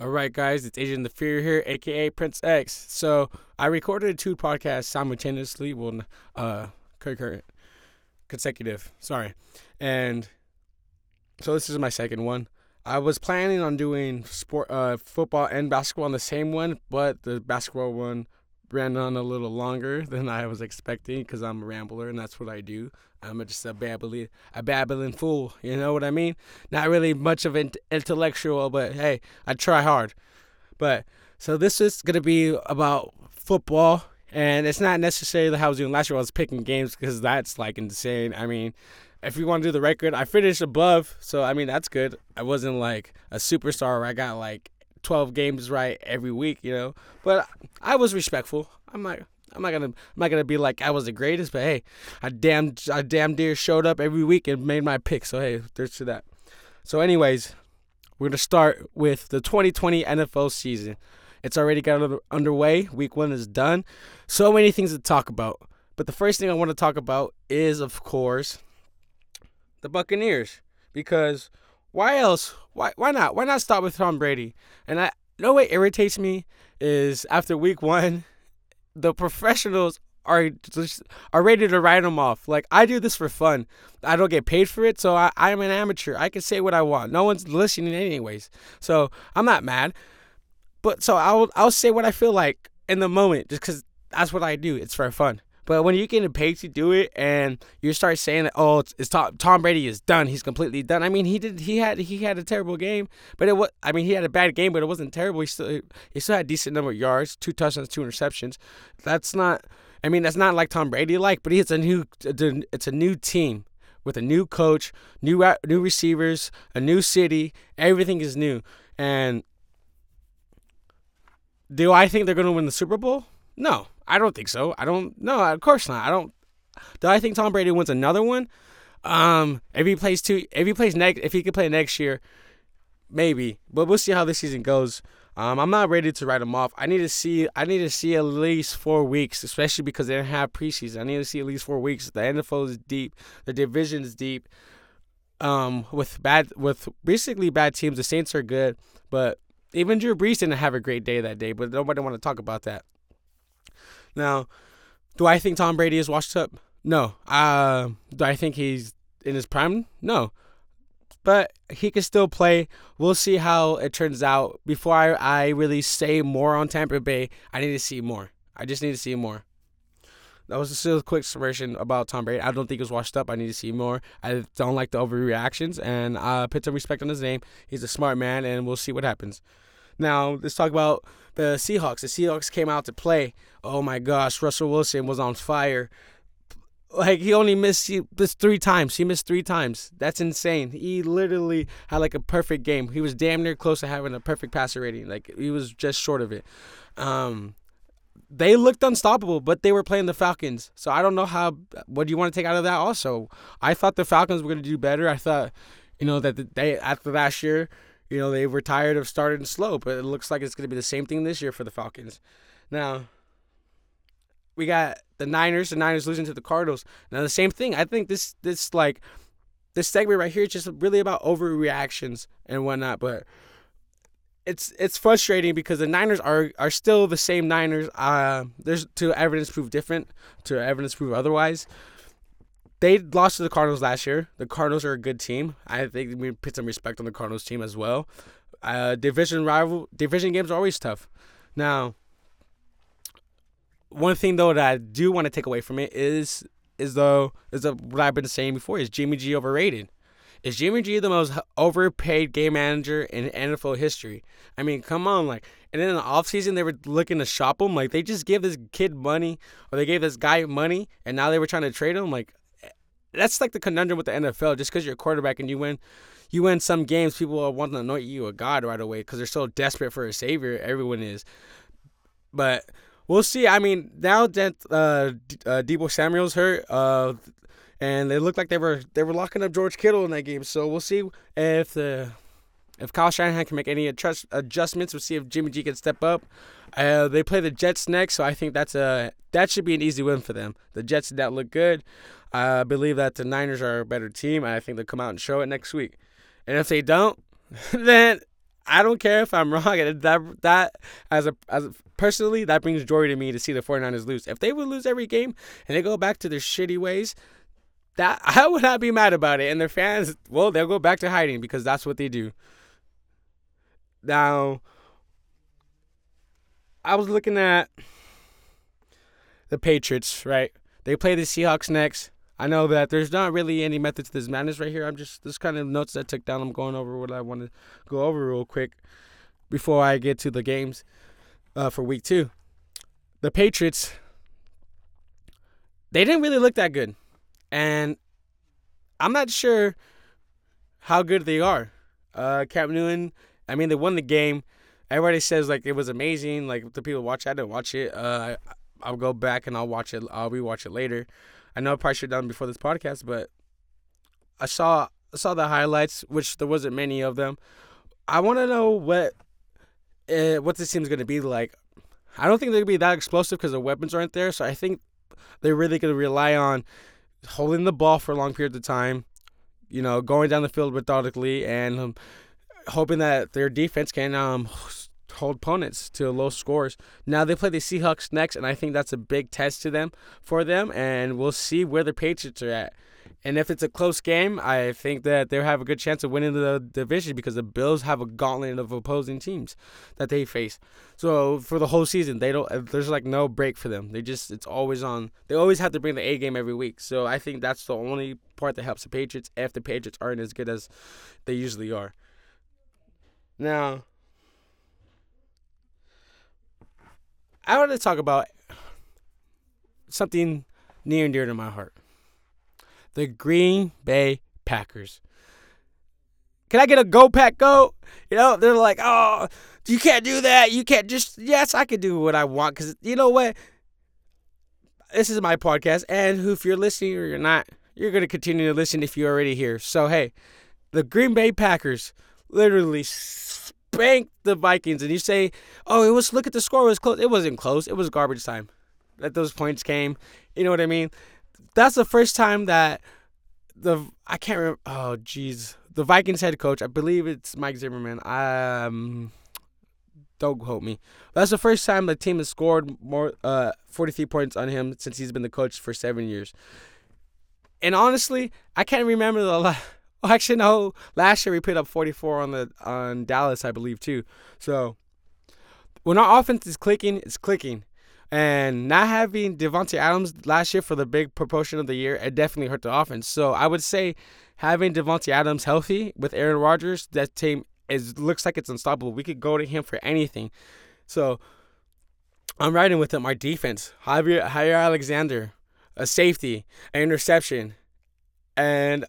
All right, guys, it's Agent the Fear here, aka Prince X. So I recorded two podcasts simultaneously, well, uh, concurrent, consecutive. Sorry, and so this is my second one. I was planning on doing sport, uh, football and basketball on the same one, but the basketball one ran on a little longer than I was expecting because I'm a rambler and that's what I do. I'm just a babbling, a babbling fool. You know what I mean? Not really much of an intellectual, but hey, I try hard. But so this is gonna be about football, and it's not necessarily how I was doing last year. I was picking games because that's like insane. I mean, if we want to do the record, I finished above, so I mean that's good. I wasn't like a superstar where I got like 12 games right every week, you know. But I was respectful. I'm like I'm not gonna I'm not gonna be like I was the greatest, but hey, I damn I damn dear showed up every week and made my pick. So hey, there's to that. So anyways, we're gonna start with the 2020 NFL season. It's already got underway. Week one is done. So many things to talk about. But the first thing I want to talk about is, of course, the Buccaneers. Because why else? Why why not? Why not start with Tom Brady? And I know what irritates me is after week one the professionals are just are ready to write them off. Like I do this for fun. I don't get paid for it, so I, I'm an amateur. I can say what I want. No one's listening anyways. So I'm not mad. But so I'll I'll say what I feel like in the moment, just because that's what I do. It's for fun. But when you're getting paid to do it, and you start saying that, oh, it's, it's Tom, Tom Brady is done. He's completely done. I mean, he did. He had he had a terrible game, but it was. I mean, he had a bad game, but it wasn't terrible. He still he still had a decent number of yards, two touchdowns, two interceptions. That's not. I mean, that's not like Tom Brady like, but it's a new. It's a new team with a new coach, new new receivers, a new city. Everything is new, and do I think they're going to win the Super Bowl? No, I don't think so. I don't. No, of course not. I don't. Do I think Tom Brady wins another one? Um, if he plays two, if he plays next, if he could play next year, maybe. But we'll see how this season goes. Um, I'm not ready to write him off. I need to see. I need to see at least four weeks, especially because they didn't have preseason. I need to see at least four weeks. The NFL is deep. The division is deep. Um, with bad, with basically bad teams. The Saints are good, but even Drew Brees didn't have a great day that day. But nobody want to talk about that. Now, do I think Tom Brady is washed up? No. Uh, do I think he's in his prime? No. But he can still play. We'll see how it turns out. Before I, I really say more on Tampa Bay, I need to see more. I just need to see more. That was just a quick summation about Tom Brady. I don't think he was washed up. I need to see more. I don't like the overreactions, and I uh, put some respect on his name. He's a smart man, and we'll see what happens. Now, let's talk about the Seahawks. The Seahawks came out to play. Oh my gosh, Russell Wilson was on fire. Like he only missed he missed three times. He missed three times. That's insane. He literally had like a perfect game. He was damn near close to having a perfect passer rating. Like he was just short of it. Um, they looked unstoppable, but they were playing the Falcons. So I don't know how. What do you want to take out of that? Also, I thought the Falcons were going to do better. I thought, you know, that they after last year you know, they were tired of starting slow, but it looks like it's going to be the same thing this year for the Falcons. Now, we got the Niners. The Niners losing to the Cardinals. Now, the same thing. I think this, this like, this segment right here is just really about overreactions and whatnot, but it's it's frustrating because the Niners are are still the same Niners. Uh, there's to evidence prove different, to evidence prove otherwise they lost to the Cardinals last year. The Cardinals are a good team. I think we put some respect on the Cardinals team as well. Uh, division rival division games are always tough. Now, one thing though that I do want to take away from it is is though is the, what I've been saying before is Jimmy G overrated. Is Jimmy G the most overpaid game manager in NFL history? I mean, come on, like, and then in the offseason, they were looking to shop him. Like, they just gave this kid money, or they gave this guy money, and now they were trying to trade him. Like, that's like the conundrum with the NFL. Just because you're a quarterback and you win, you win some games, people are wanting to anoint you a god right away because they're so desperate for a savior. Everyone is, but we'll see. I mean, now that uh, uh, Deebo Samuel's hurt, uh, and it looked like they were they were locking up George Kittle in that game. So we'll see if the if Kyle Shanahan can make any adjust, adjustments. We'll see if Jimmy G can step up. Uh, they play the Jets next, so I think that's a that should be an easy win for them. The Jets did not look good. I believe that the Niners are a better team. And I think they'll come out and show it next week. And if they don't, then I don't care if I'm wrong. That that as a as a, personally that brings joy to me to see the 49ers lose. If they would lose every game and they go back to their shitty ways, that I would not be mad about it. And their fans, well, they'll go back to hiding because that's what they do. Now, I was looking at the Patriots, right? They play the Seahawks next. I know that there's not really any method to this madness right here. I'm just this kind of notes I took down. I'm going over what I want to go over real quick before I get to the games uh, for week two. The Patriots, they didn't really look that good, and I'm not sure how good they are. Uh, Cam Newton, I mean, they won the game. Everybody says like it was amazing. Like the people watch, it. I didn't watch it. Uh, I'll go back and I'll watch it. I'll rewatch it later. I know I probably should have done before this podcast, but I saw I saw the highlights, which there wasn't many of them. I want to know what uh, what this team's going to be like. I don't think they're going to be that explosive because the weapons aren't there. So I think they're really going to rely on holding the ball for a long periods of time, you know, going down the field methodically, and um, hoping that their defense can um, hold opponents to low scores. Now they play the Seahawks next, and I think that's a big test to them for them, and we'll see where the Patriots are at. And if it's a close game, I think that they have a good chance of winning the division because the Bills have a gauntlet of opposing teams that they face. So for the whole season, they don't. There's like no break for them. They just it's always on. They always have to bring the A game every week. So I think that's the only part that helps the Patriots if the Patriots aren't as good as they usually are. Now, I want to talk about something near and dear to my heart the Green Bay Packers. Can I get a go pack go? You know, they're like, oh, you can't do that. You can't just, yes, I can do what I want. Because you know what? This is my podcast. And if you're listening or you're not, you're going to continue to listen if you're already here. So, hey, the Green Bay Packers literally spanked the Vikings, and you say, "Oh, it was look at the score it was close." It wasn't close. It was garbage time. That those points came. You know what I mean? That's the first time that the I can't remember. Oh, jeez, the Vikings head coach. I believe it's Mike Zimmerman. Um, don't quote me. That's the first time the team has scored more uh 43 points on him since he's been the coach for seven years. And honestly, I can't remember the well, actually, no. Last year we put up 44 on the on Dallas, I believe, too. So when our offense is clicking, it's clicking. And not having Davante Adams last year for the big proportion of the year, it definitely hurt the offense. So I would say having Davante Adams healthy with Aaron Rodgers, that team is looks like it's unstoppable. We could go to him for anything. So I'm riding with him. Our defense, Jaire, Jaire Alexander, a safety, an interception, and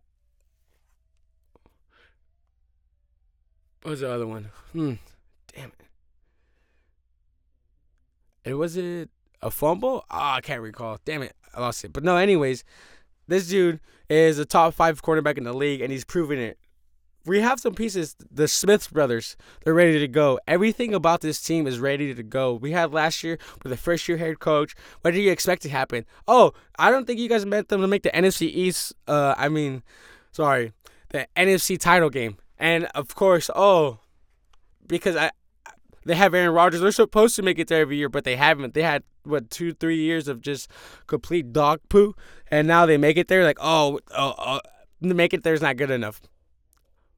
What was the other one? Hmm. Damn it. It was it a fumble? Ah, oh, I can't recall. Damn it, I lost it. But no, anyways, this dude is a top five quarterback in the league, and he's proving it. We have some pieces. The Smiths brothers, they're ready to go. Everything about this team is ready to go. We had last year with the first year head coach. What do you expect to happen? Oh, I don't think you guys meant them to make the NFC East. Uh, I mean, sorry, the NFC title game. And of course, oh, because I they have Aaron Rodgers. They're supposed to make it there every year, but they haven't. They had what two, three years of just complete dog poo, and now they make it there. Like, oh, oh, oh make it there's not good enough.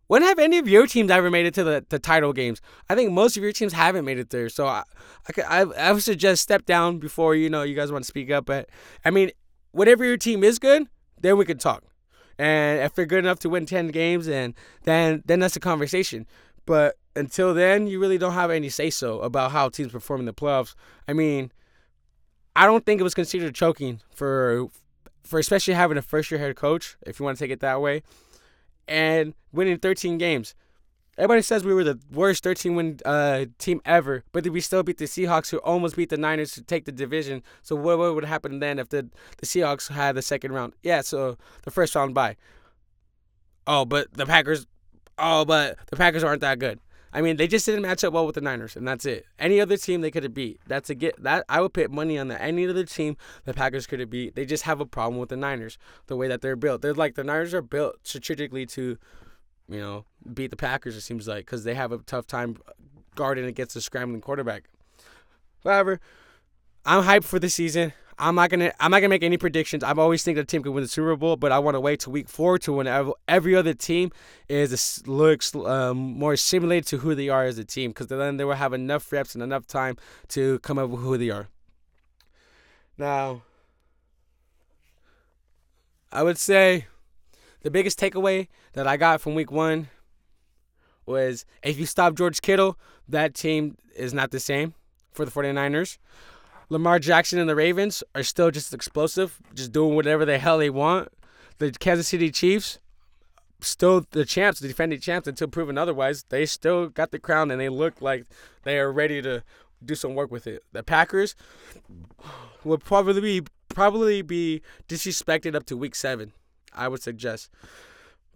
When have any of your teams ever made it to the, the title games? I think most of your teams haven't made it there. So I, I, I would suggest step down before you know you guys want to speak up. But I mean, whenever your team is good, then we can talk. And if they're good enough to win 10 games, and then then that's a conversation. But until then, you really don't have any say so about how teams perform in the playoffs. I mean, I don't think it was considered choking for for especially having a first year head coach, if you want to take it that way, and winning 13 games. Everybody says we were the worst 13 win uh, team ever, but did we still beat the Seahawks, who almost beat the Niners to take the division? So what, what would happen then if the the Seahawks had the second round? Yeah, so the first round bye. Oh, but the Packers. Oh, but the Packers aren't that good. I mean, they just didn't match up well with the Niners, and that's it. Any other team they could have beat. That's a get. That I would put money on that. Any other team the Packers could have beat. They just have a problem with the Niners, the way that they're built. They're like the Niners are built strategically to you know, beat the Packers. It seems like because they have a tough time guarding against a scrambling quarterback. However, I'm hyped for the season. I'm not gonna I'm not gonna make any predictions. I've always think the team could win the Super Bowl, but I want to wait to week four to when every other team is looks um, more simulated to who they are as a team, because then they will have enough reps and enough time to come up with who they are. Now, I would say the biggest takeaway that I got from week one was if you stop George Kittle, that team is not the same for the 49ers. Lamar Jackson and the Ravens are still just explosive, just doing whatever the hell they want. The Kansas City Chiefs, still the champs, the defending champs until proven otherwise. They still got the crown and they look like they are ready to do some work with it. The Packers will probably be probably be disrespected up to week seven. I would suggest.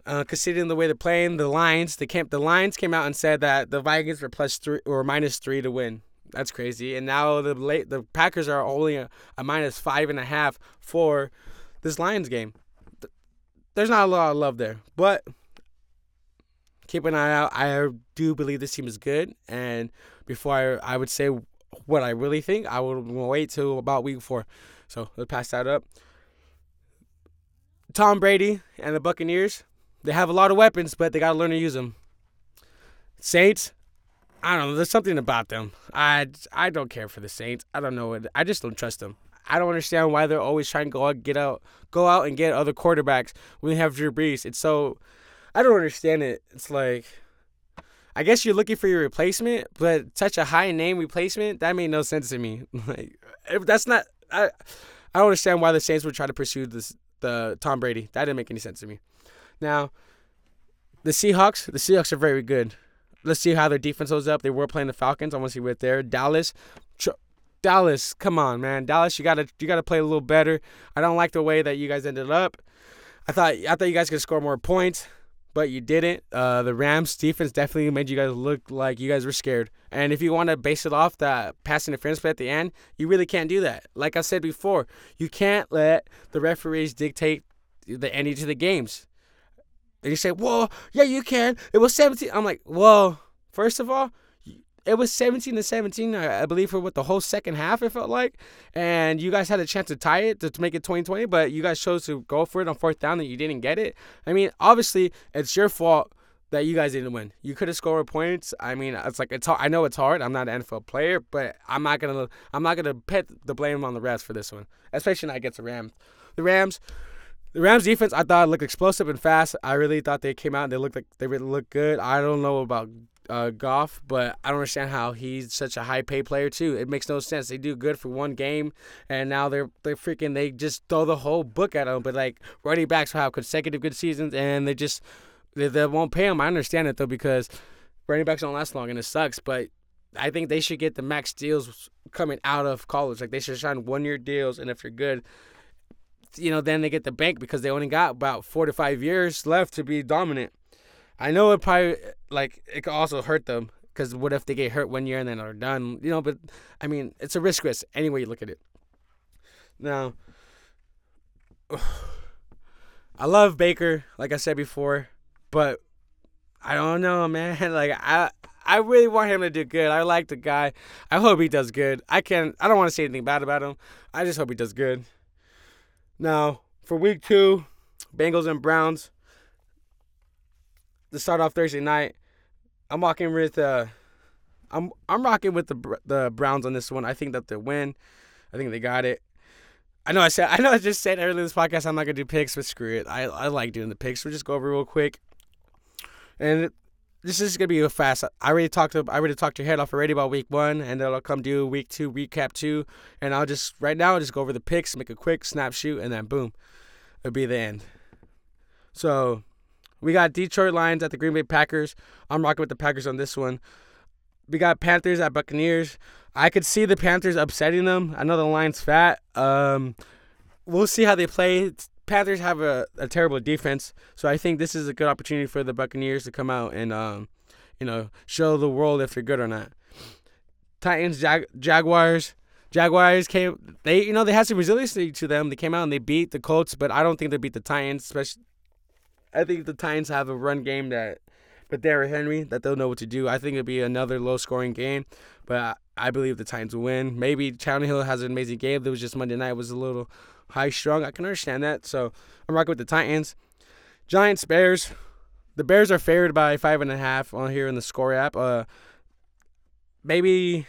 Uh, considering the way they're playing, the Lions, the camp, the Lions came out and said that the Vikings were plus three or minus three to win. That's crazy. And now the late the Packers are only a, a minus five and a half for this Lions game. There's not a lot of love there, but keep an eye out. I do believe this team is good, and before I, I would say what I really think, I would wait till about week four. So let's pass that up. Tom Brady and the Buccaneers, they have a lot of weapons, but they got to learn to use them. Saints, I don't know. There's something about them. I, I don't care for the Saints. I don't know. I just don't trust them. I don't understand why they're always trying to go out, get out, go out and get other quarterbacks when they have Drew Brees. It's so, I don't understand it. It's like, I guess you're looking for your replacement, but such a high name replacement that made no sense to me. Like, eh, that's not. I, I don't understand why the Saints would try to pursue this the Tom Brady. That didn't make any sense to me. Now, the Seahawks. The Seahawks are very good. Let's see how their defense holds up. They were playing the Falcons. I want to see what there. Dallas. Dallas, come on, man. Dallas, you gotta you gotta play a little better. I don't like the way that you guys ended up. I thought I thought you guys could score more points, but you didn't. Uh, the Rams defense definitely made you guys look like you guys were scared. And if you want to base it off that passing interference play at the end, you really can't do that. Like I said before, you can't let the referees dictate the ending to the games. And you say, well, yeah, you can. It was 17. I'm like, well, first of all, it was 17 to 17, I believe, for what the whole second half, it felt like. And you guys had a chance to tie it to, to make it 2020, but you guys chose to go for it on fourth down and you didn't get it. I mean, obviously, it's your fault that you guys didn't win. You could have scored points. I mean, it's like it's hard. I know it's hard. I'm not an NFL player, but I'm not gonna I'm not gonna put the blame on the refs for this one, especially not against the Rams. The Rams, the Rams defense, I thought looked explosive and fast. I really thought they came out and they looked like they really looked good. I don't know about uh, Goff, but I don't understand how he's such a high pay player too. It makes no sense. They do good for one game, and now they're they freaking they just throw the whole book at him. But like running backs will have consecutive good seasons, and they just they, they won't pay him. I understand it though because running backs don't last long, and it sucks. But I think they should get the max deals coming out of college. Like they should sign one year deals, and if you're good, you know, then they get the bank because they only got about four to five years left to be dominant. I know it probably like it could also hurt them because what if they get hurt one year and then are done? You know, but I mean, it's a risk risk any way you look at it. Now, I love Baker, like I said before, but I don't know, man. Like I. I really want him to do good. I like the guy. I hope he does good. I can't. I don't want to say anything bad about him. I just hope he does good. Now, for week two, Bengals and Browns. To start off Thursday night, I'm rocking with uh, I'm I'm rocking with the the Browns on this one. I think that they win. I think they got it. I know I said I know I just said earlier in this podcast I'm not gonna do picks, but screw it. I I like doing the picks. We'll just go over real quick. And this is gonna be a fast. I already talked to I already talked your head off already about week one, and then I'll come do week two recap two, and I'll just right now I'll just go over the picks, make a quick snap shoot, and then boom, it'll be the end. So we got Detroit Lions at the Green Bay Packers. I'm rocking with the Packers on this one. We got Panthers at Buccaneers. I could see the Panthers upsetting them. I know the Lions fat. Um, we'll see how they play. Panthers have a, a terrible defense, so I think this is a good opportunity for the Buccaneers to come out and um, you know show the world if they're good or not. Titans, Jag- Jaguars. Jaguars came. They you know they had some resiliency to them. They came out and they beat the Colts, but I don't think they beat the Titans. Especially, I think the Titans have a run game that with Derrick Henry that they'll know what to do. I think it'll be another low scoring game, but I, I believe the Titans will win. Maybe Hill has an amazing game. There was just Monday night was a little high strung. I can understand that. So I'm rocking with the Titans. Giants, Bears. The Bears are favored by five and a half on here in the score app. Uh, maybe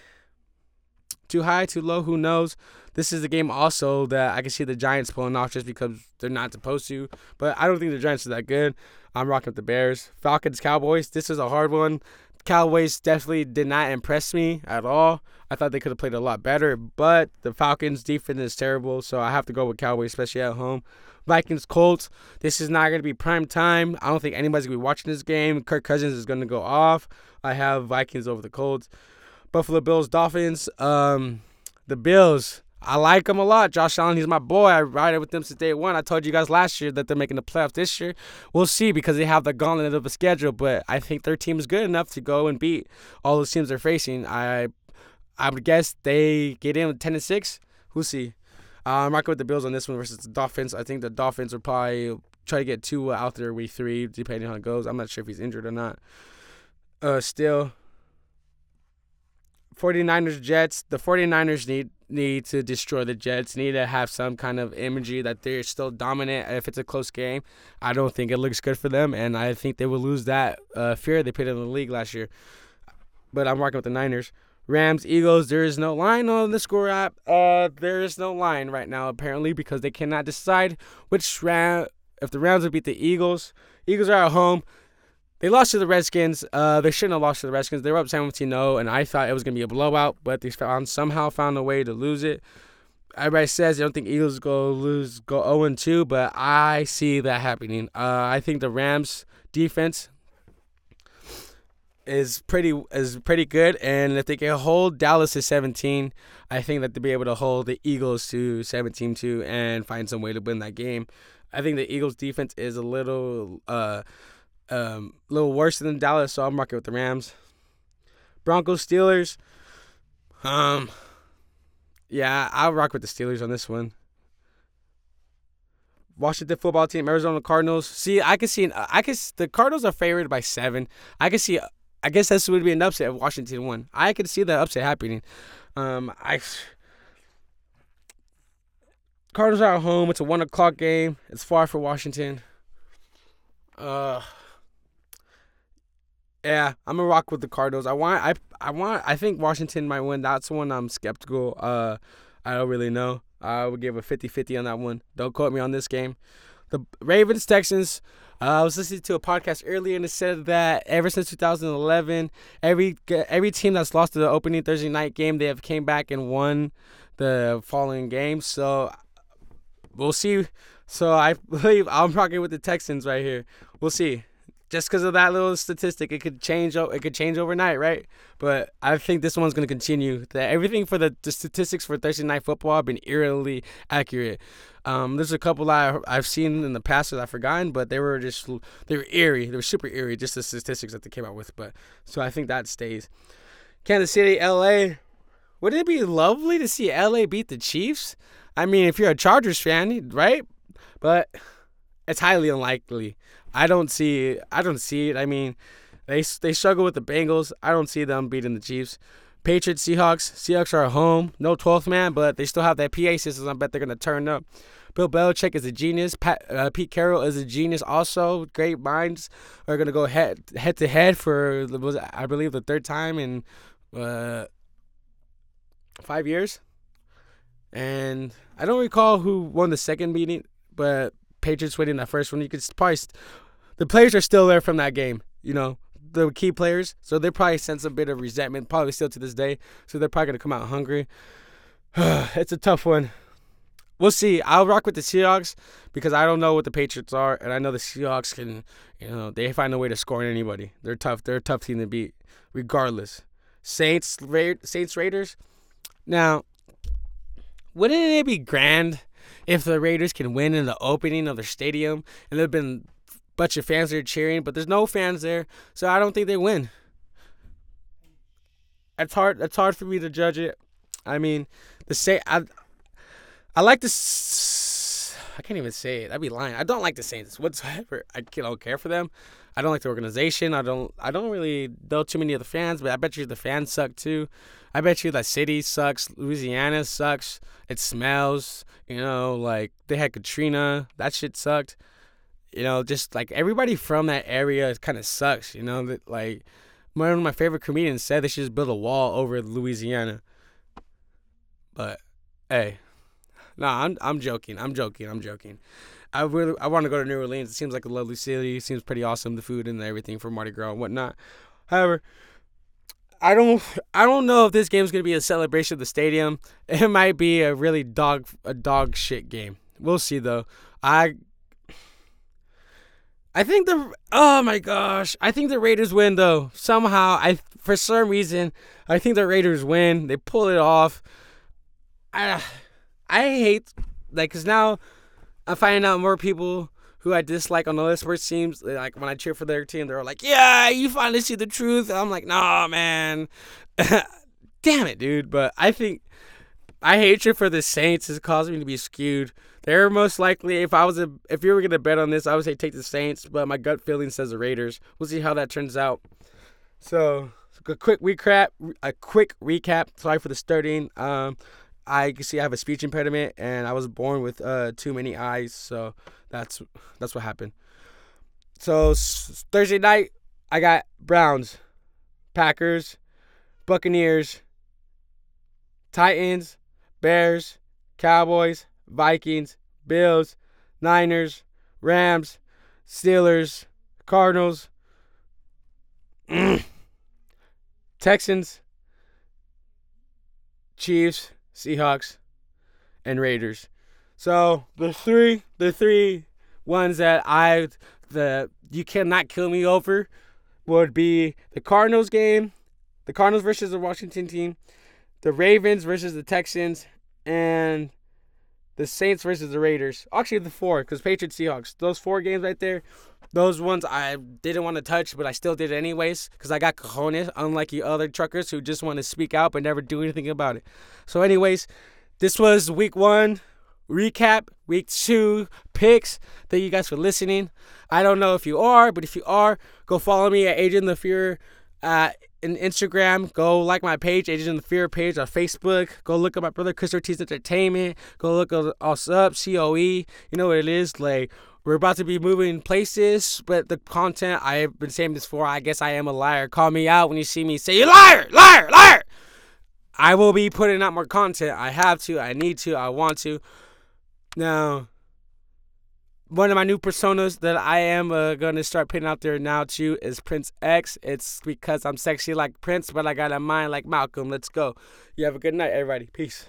too high, too low, who knows? This is the game also that I can see the Giants pulling off just because they're not supposed to. But I don't think the Giants are that good. I'm rocking with the Bears. Falcons, Cowboys. This is a hard one. Cowboys definitely did not impress me at all. I thought they could have played a lot better, but the Falcons' defense is terrible, so I have to go with Cowboys, especially at home. Vikings, Colts. This is not going to be prime time. I don't think anybody's going to be watching this game. Kirk Cousins is going to go off. I have Vikings over the Colts. Buffalo Bills, Dolphins. Um, the Bills. I like them a lot. Josh Allen, he's my boy. I ride it with them since day one. I told you guys last year that they're making the playoffs this year. We'll see because they have the gauntlet of a schedule, but I think their team is good enough to go and beat all the teams they're facing. I I would guess they get in with ten and six. We'll see. Uh, I'm rocking with the Bills on this one versus the Dolphins. I think the Dolphins will probably try to get Tua out there week three, depending on how it goes. I'm not sure if he's injured or not. Uh, still, 49ers Jets. The 49ers need need to destroy the Jets. Need to have some kind of imagery that they're still dominant if it's a close game. I don't think it looks good for them, and I think they will lose that uh, fear they put in the league last year. But I'm rocking with the Niners. Rams, Eagles. There is no line on the score app. Uh, there is no line right now apparently because they cannot decide which Ram. If the Rams would beat the Eagles, Eagles are at home. They lost to the Redskins. Uh, they shouldn't have lost to the Redskins. They were up 17-0, and I thought it was gonna be a blowout, but they found somehow found a way to lose it. Everybody says they don't think Eagles go lose go 0-2, but I see that happening. Uh, I think the Rams defense is pretty is pretty good, and if they can hold Dallas to 17, I think that they'll be able to hold the Eagles to 17 too, and find some way to win that game. I think the Eagles defense is a little uh um, a little worse than Dallas, so I'm rocking with the Rams. Broncos, Steelers. Um, yeah, I'll rock with the Steelers on this one. Washington football team, Arizona Cardinals. See, I can see, I can. The Cardinals are favored by seven. I can see. I guess this would be an upset if Washington won. I could see that upset happening. Um, I. Cardinals are at home. It's a one o'clock game. It's far for Washington. Uh, yeah, I'm gonna rock with the Cardinals. I want I I want I think Washington might win. That's one I'm skeptical. Uh I don't really know. I would give a 50-50 on that one. Don't quote me on this game. The Ravens Texans. Uh, I was listening to a podcast earlier and it said that ever since 2011, every every team that's lost to the opening Thursday night game, they have came back and won the following game. So we'll see. So I believe I'm rocking with the Texans right here. We'll see just because of that little statistic, it could change. It could change overnight, right? But I think this one's going to continue. That everything for the, the statistics for Thursday night football have been eerily accurate. Um, there's a couple I I've seen in the past that I've forgotten, but they were just they were eerie. They were super eerie, just the statistics that they came out with. But so I think that stays. Kansas City, L.A. Wouldn't it be lovely to see L.A. beat the Chiefs? I mean, if you're a Chargers fan, right? But it's highly unlikely. I don't see I don't see it. I mean, they they struggle with the Bengals. I don't see them beating the Chiefs. Patriots, Seahawks. Seahawks are at home. No 12th man, but they still have that PA system. I bet they're going to turn up. Bill Belichick is a genius. Pat, uh, Pete Carroll is a genius also. Great minds are going to go head head to head for was I believe the third time in uh, five years. And I don't recall who won the second meeting, but Patriots winning that first one. You could probably the players are still there from that game. You know, the key players, so they probably sense a bit of resentment, probably still to this day. So they're probably gonna come out hungry. it's a tough one. We'll see. I'll rock with the Seahawks because I don't know what the Patriots are, and I know the Seahawks can, you know, they find a way to score on anybody. They're tough. They're a tough team to beat, regardless. Saints, Ra- Saints, Raiders. Now, wouldn't it be grand if the Raiders can win in the opening of their stadium and they've been bunch of fans are cheering, but there's no fans there, so I don't think they win. It's hard. It's hard for me to judge it. I mean, the say I, I like to. I can't even say it. I'd be lying. I don't like the Saints whatsoever. I don't care for them. I don't like the organization. I don't I don't really know too many of the fans, but I bet you the fans suck too. I bet you that city sucks. Louisiana sucks. It smells. You know, like they had Katrina. That shit sucked. You know, just like everybody from that area kind of sucks. You know, like one of my favorite comedians said they should just build a wall over Louisiana. But hey, nah, I'm I'm joking. I'm joking. I'm joking. I really I want to go to New Orleans. It seems like a lovely city. It seems pretty awesome. The food and everything for Mardi Gras and whatnot. However, I don't I don't know if this game is gonna be a celebration of the stadium. It might be a really dog a dog shit game. We'll see though. I I think the oh my gosh, I think the Raiders win though. Somehow, I for some reason I think the Raiders win. They pull it off. I I hate like cause now I'm finding out more people who I dislike on the list where it seems like when I cheer for their team, they're like, "Yeah, you finally see the truth." I'm like, "Nah, man, damn it, dude." But I think I hatred for the Saints has caused me to be skewed. They're most likely, if I was a, if you were gonna bet on this, I would say take the Saints, but my gut feeling says the Raiders. We'll see how that turns out. So a quick recap, a quick recap. Sorry for the starting. Um, I can see I have a speech impediment, and I was born with uh, too many eyes, so that's that's what happened. So Thursday night, I got Browns, Packers, Buccaneers, Titans, Bears, Cowboys, Vikings, Bills, Niners, Rams, Steelers, Cardinals, Texans, Chiefs, Seahawks, and Raiders. So the three, the three ones that I, the you cannot kill me over, would be the Cardinals game, the Cardinals versus the Washington team, the Ravens versus the Texans, and the Saints versus the Raiders. Actually, the four, because Patriots, Seahawks. Those four games right there, those ones I didn't want to touch, but I still did anyways, because I got cojones, unlike you other truckers who just want to speak out but never do anything about it. So, anyways, this was week one recap, week two picks. Thank you guys for listening. I don't know if you are, but if you are, go follow me at Agent the Fear uh, in Instagram. Go like my page, Agent the Fear page on Facebook. Go look at my brother Chris Ortiz Entertainment. Go look us up, COE. You know what it is. Like we're about to be moving places, but the content I've been saying this before. I guess I am a liar. Call me out when you see me. Say you liar, liar, liar. I will be putting out more content. I have to. I need to. I want to. Now, one of my new personas that I am uh, gonna start putting out there now too is Prince X. It's because I'm sexy like Prince, but I got a mind like Malcolm. Let's go. You have a good night, everybody. Peace.